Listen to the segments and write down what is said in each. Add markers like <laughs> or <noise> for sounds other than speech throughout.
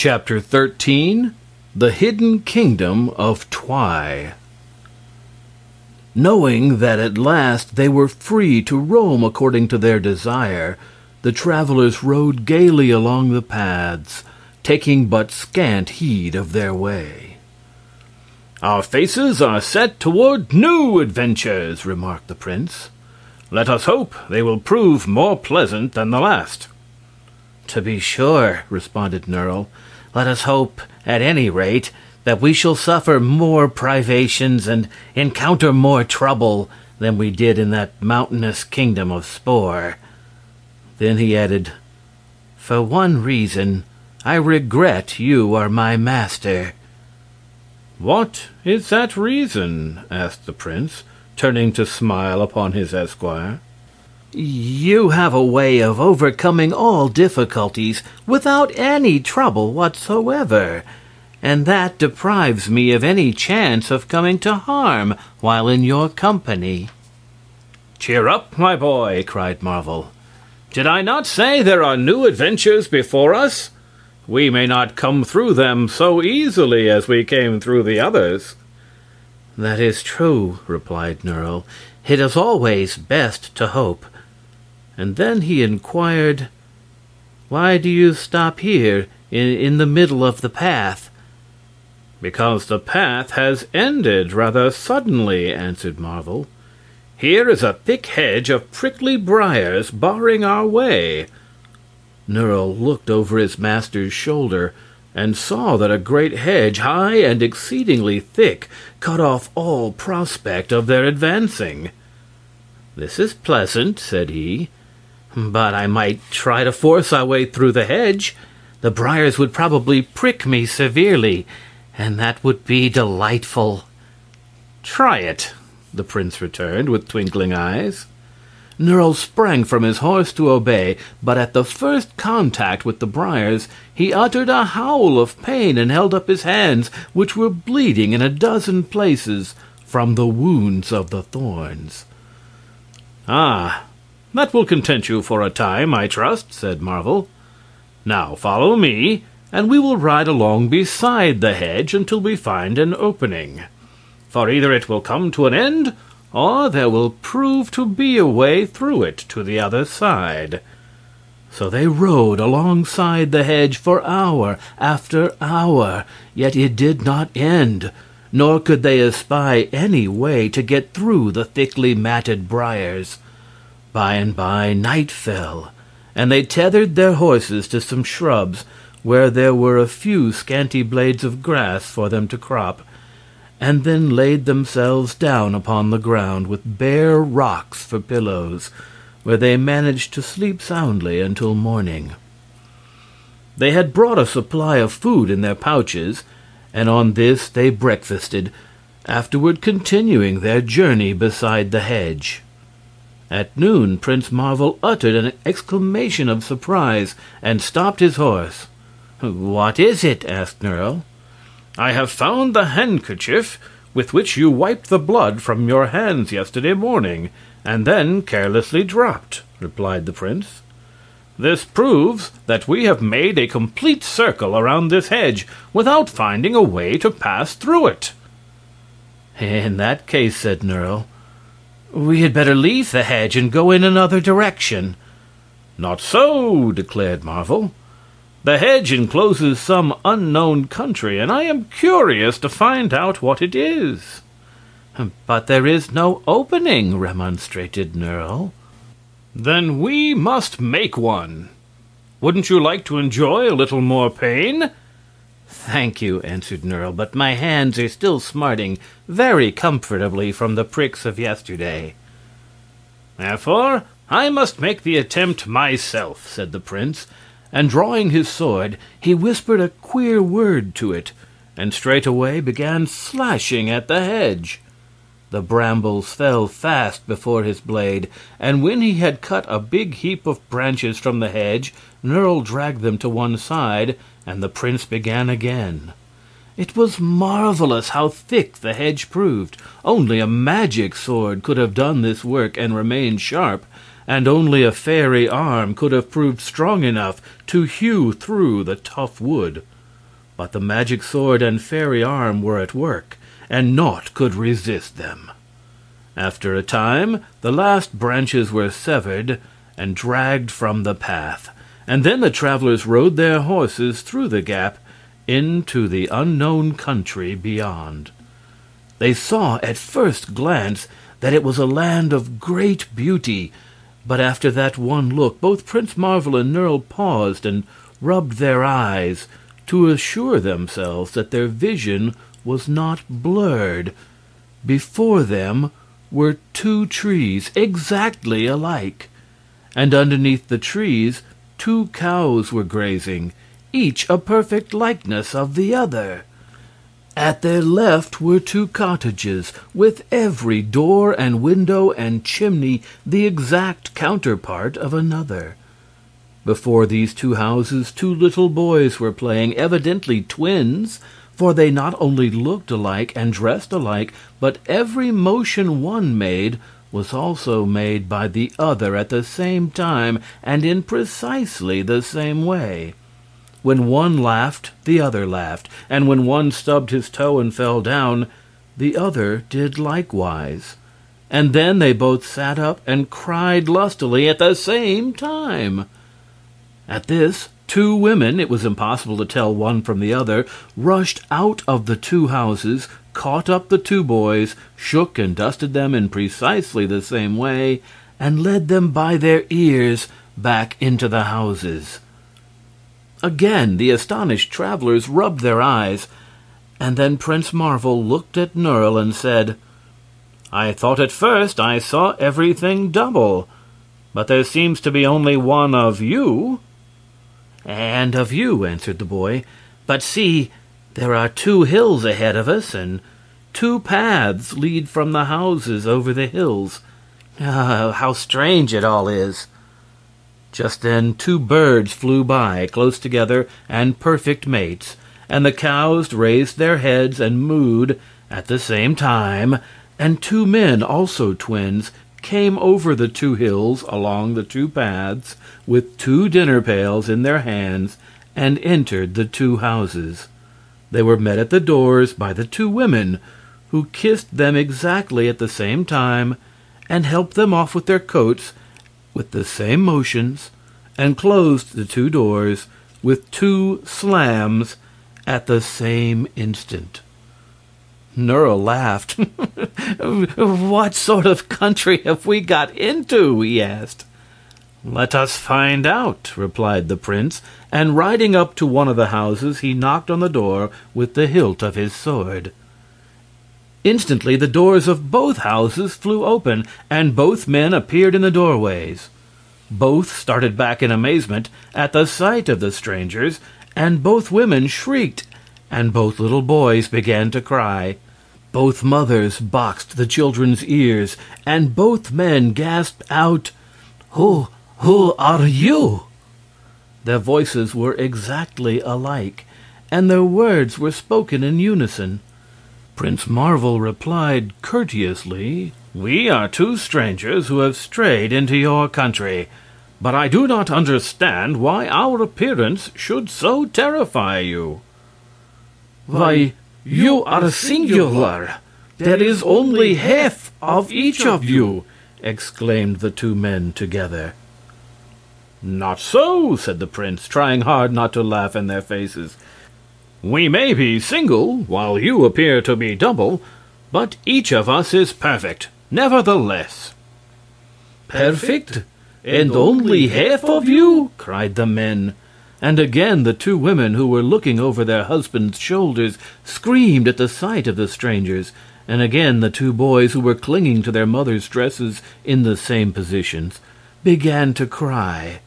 Chapter 13 The Hidden Kingdom of Twi Knowing that at last they were free to roam according to their desire, the travelers rode gaily along the paths, taking but scant heed of their way. "Our faces are set toward new adventures," remarked the prince. "Let us hope they will prove more pleasant than the last." "To be sure," responded Nerle. Let us hope, at any rate, that we shall suffer more privations and encounter more trouble than we did in that mountainous kingdom of Spor. Then he added, "For one reason, I regret you are my master." "What is that reason?" asked the prince, turning to smile upon his esquire. You have a way of overcoming all difficulties without any trouble whatsoever, and that deprives me of any chance of coming to harm while in your company." "Cheer up, my boy!" cried Marvel. "Did I not say there are new adventures before us? We may not come through them so easily as we came through the others." "That is true," replied Nerle. "It is always best to hope and then he inquired, "Why do you stop here, in, in the middle of the path?" "Because the path has ended rather suddenly," answered Marvel. "Here is a thick hedge of prickly briars barring our way." Nerle looked over his master's shoulder and saw that a great hedge, high and exceedingly thick, cut off all prospect of their advancing. "This is pleasant," said he. But I might try to force our way through the hedge. The briars would probably prick me severely, and that would be delightful. Try it, the prince returned with twinkling eyes. Nerle sprang from his horse to obey, but at the first contact with the briars he uttered a howl of pain and held up his hands, which were bleeding in a dozen places from the wounds of the thorns. Ah, that will content you for a time, I trust, said Marvel. Now follow me, and we will ride along beside the hedge until we find an opening. For either it will come to an end, or there will prove to be a way through it to the other side. So they rode alongside the hedge for hour after hour, yet it did not end, nor could they espy any way to get through the thickly matted briars. By and by night fell, and they tethered their horses to some shrubs where there were a few scanty blades of grass for them to crop, and then laid themselves down upon the ground with bare rocks for pillows, where they managed to sleep soundly until morning. They had brought a supply of food in their pouches, and on this they breakfasted, afterward continuing their journey beside the hedge. At noon Prince Marvel uttered an exclamation of surprise and stopped his horse. "What is it?" asked Nerle. "I have found the handkerchief with which you wiped the blood from your hands yesterday morning, and then carelessly dropped," replied the prince. "This proves that we have made a complete circle around this hedge without finding a way to pass through it." "In that case," said Nerle, we had better leave the hedge and go in another direction. Not so, declared Marvel. The hedge encloses some unknown country, and I am curious to find out what it is. But there is no opening, remonstrated Nerle. Then we must make one. Wouldn't you like to enjoy a little more pain? Thank you, answered Nerle, but my hands are still smarting very comfortably from the pricks of yesterday. Therefore, I must make the attempt myself, said the prince, and drawing his sword, he whispered a queer word to it, and straightway began slashing at the hedge. The brambles fell fast before his blade, and when he had cut a big heap of branches from the hedge, Nerle dragged them to one side, and the prince began again. It was marvelous how thick the hedge proved. Only a magic sword could have done this work and remained sharp, and only a fairy arm could have proved strong enough to hew through the tough wood. but the magic sword and fairy arm were at work, and naught could resist them. After a time, the last branches were severed and dragged from the path, and then the travelers rode their horses through the gap into the unknown country beyond. They saw at first glance that it was a land of great beauty, but after that one look both Prince Marvel and Nerle paused and rubbed their eyes to assure themselves that their vision was not blurred. Before them were two trees exactly alike, and underneath the trees two cows were grazing, each a perfect likeness of the other. At their left were two cottages, with every door and window and chimney the exact counterpart of another. Before these two houses two little boys were playing, evidently twins, for they not only looked alike and dressed alike, but every motion one made was also made by the other at the same time and in precisely the same way. When one laughed, the other laughed, and when one stubbed his toe and fell down, the other did likewise. And then they both sat up and cried lustily at the same time. At this, two women it was impossible to tell one from the other rushed out of the two houses, caught up the two boys, shook and dusted them in precisely the same way, and led them by their ears back into the houses. Again the astonished travelers rubbed their eyes, and then Prince Marvel looked at Nerle and said: "I thought at first I saw everything double, but there seems to be only one of you." "And of you," answered the boy. "But see, there are two hills ahead of us, and two paths lead from the houses over the hills. Ah, how strange it all is!" Just then two birds flew by, close together and perfect mates, and the cows raised their heads and mooed at the same time, and two men, also twins, came over the two hills along the two paths with two dinner pails in their hands and entered the two houses. They were met at the doors by the two women, who kissed them exactly at the same time and helped them off with their coats with the same motions and closed the two doors with two slams at the same instant. Nerle laughed. <laughs> "What sort of country have we got into?" he asked. "Let us find out," replied the prince, and riding up to one of the houses he knocked on the door with the hilt of his sword. Instantly the doors of both houses flew open and both men appeared in the doorways. Both started back in amazement at the sight of the strangers, and both women shrieked, and both little boys began to cry. Both mothers boxed the children's ears, and both men gasped out, "Who who are you?" Their voices were exactly alike, and their words were spoken in unison. Prince Marvel replied courteously: "We are two strangers who have strayed into your country, but I do not understand why our appearance should so terrify you." "Why, you are singular. There is only half of each of you!" exclaimed the two men together. "Not so," said the prince, trying hard not to laugh in their faces. "We may be single, while you appear to be double, but each of us is perfect, nevertheless." "Perfect? And only half of you?" cried the men. And again the two women who were looking over their husbands' shoulders screamed at the sight of the strangers, and again the two boys who were clinging to their mothers' dresses in the same positions began to cry.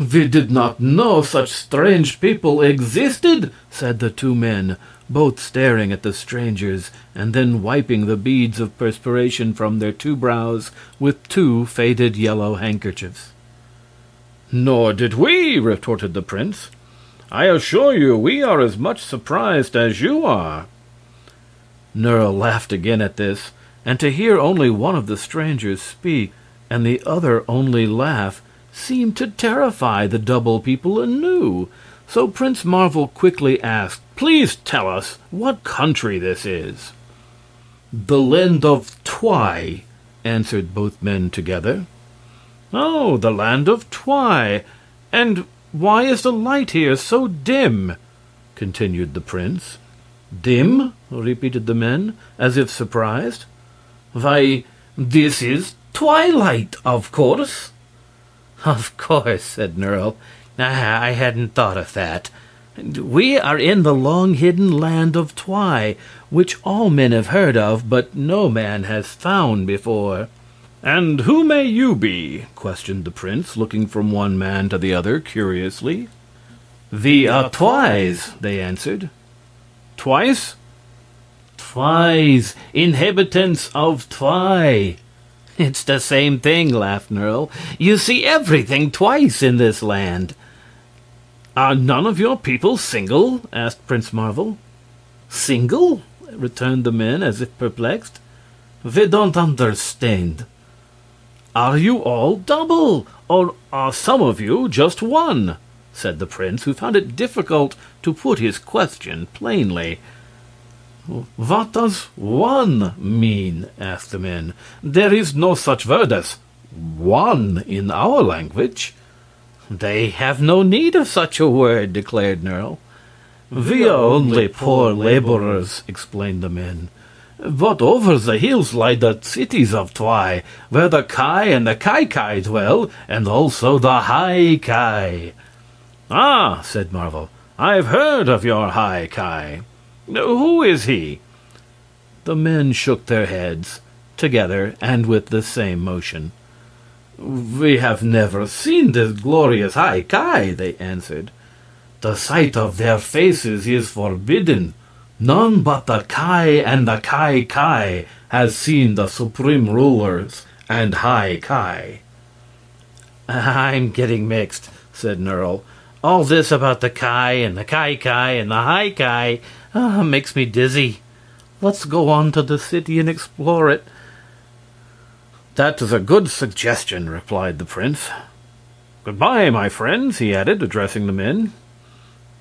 "We did not know such strange people existed," said the two men, both staring at the strangers and then wiping the beads of perspiration from their two brows with two faded yellow handkerchiefs. "Nor did we," retorted the prince. "I assure you we are as much surprised as you are." Nerle laughed again at this, and to hear only one of the strangers speak and the other only laugh seemed to terrify the double people anew. So Prince Marvel quickly asked, Please tell us what country this is. The land of Twi, answered both men together. Oh, the land of Twi. And why is the light here so dim? continued the prince. Dim? repeated the men, as if surprised. Why, this is twilight, of course. Of course, said Nerle. I hadn't thought of that. We are in the long hidden land of Twi, which all men have heard of, but no man has found before. And who may you be? questioned the prince, looking from one man to the other curiously. The are Twis, they answered. Twice? Twis, inhabitants of Twi. It's the same thing, laughed Nerle. You see everything twice in this land. Are none of your people single? asked Prince Marvel. Single? returned the men, as if perplexed. We don't understand. Are you all double, or are some of you just one? said the prince, who found it difficult to put his question plainly. What does one mean? asked the men. There is no such word as one in our language. They have no need of such a word, declared Nerle. We are only poor laborers, explained the men. But over the hills lie the cities of Twi, where the Ki and the Kai Ki dwell, and also the High Ki. Ah, said Marvel, I've heard of your High Ki. Who is he? The men shook their heads, together and with the same motion. We have never seen this glorious High Ki, they answered. The sight of their faces is forbidden. None but the Ki and the Ki Ki has seen the supreme rulers and High Ki. <laughs> I'm getting mixed, said Nerle. All this about the Ki and the Ki Ki and the High Ki uh, makes me dizzy. Let's go on to the city and explore it. That is a good suggestion, replied the prince. Goodbye, my friends, he added, addressing the men.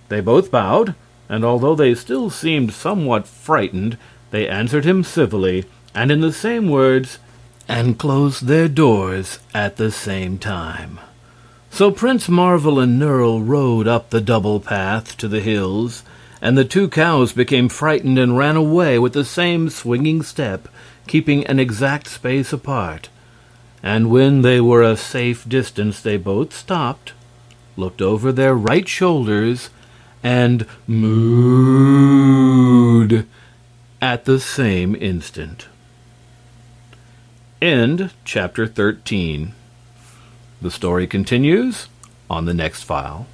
They both bowed, and although they still seemed somewhat frightened, they answered him civilly, and in the same words, and closed their doors at the same time. So Prince Marvel and Nerle rode up the double path to the hills, and the two cows became frightened and ran away with the same swinging step, keeping an exact space apart. And when they were a safe distance, they both stopped, looked over their right shoulders, and mooed at the same instant. End chapter 13. The story continues on the next file.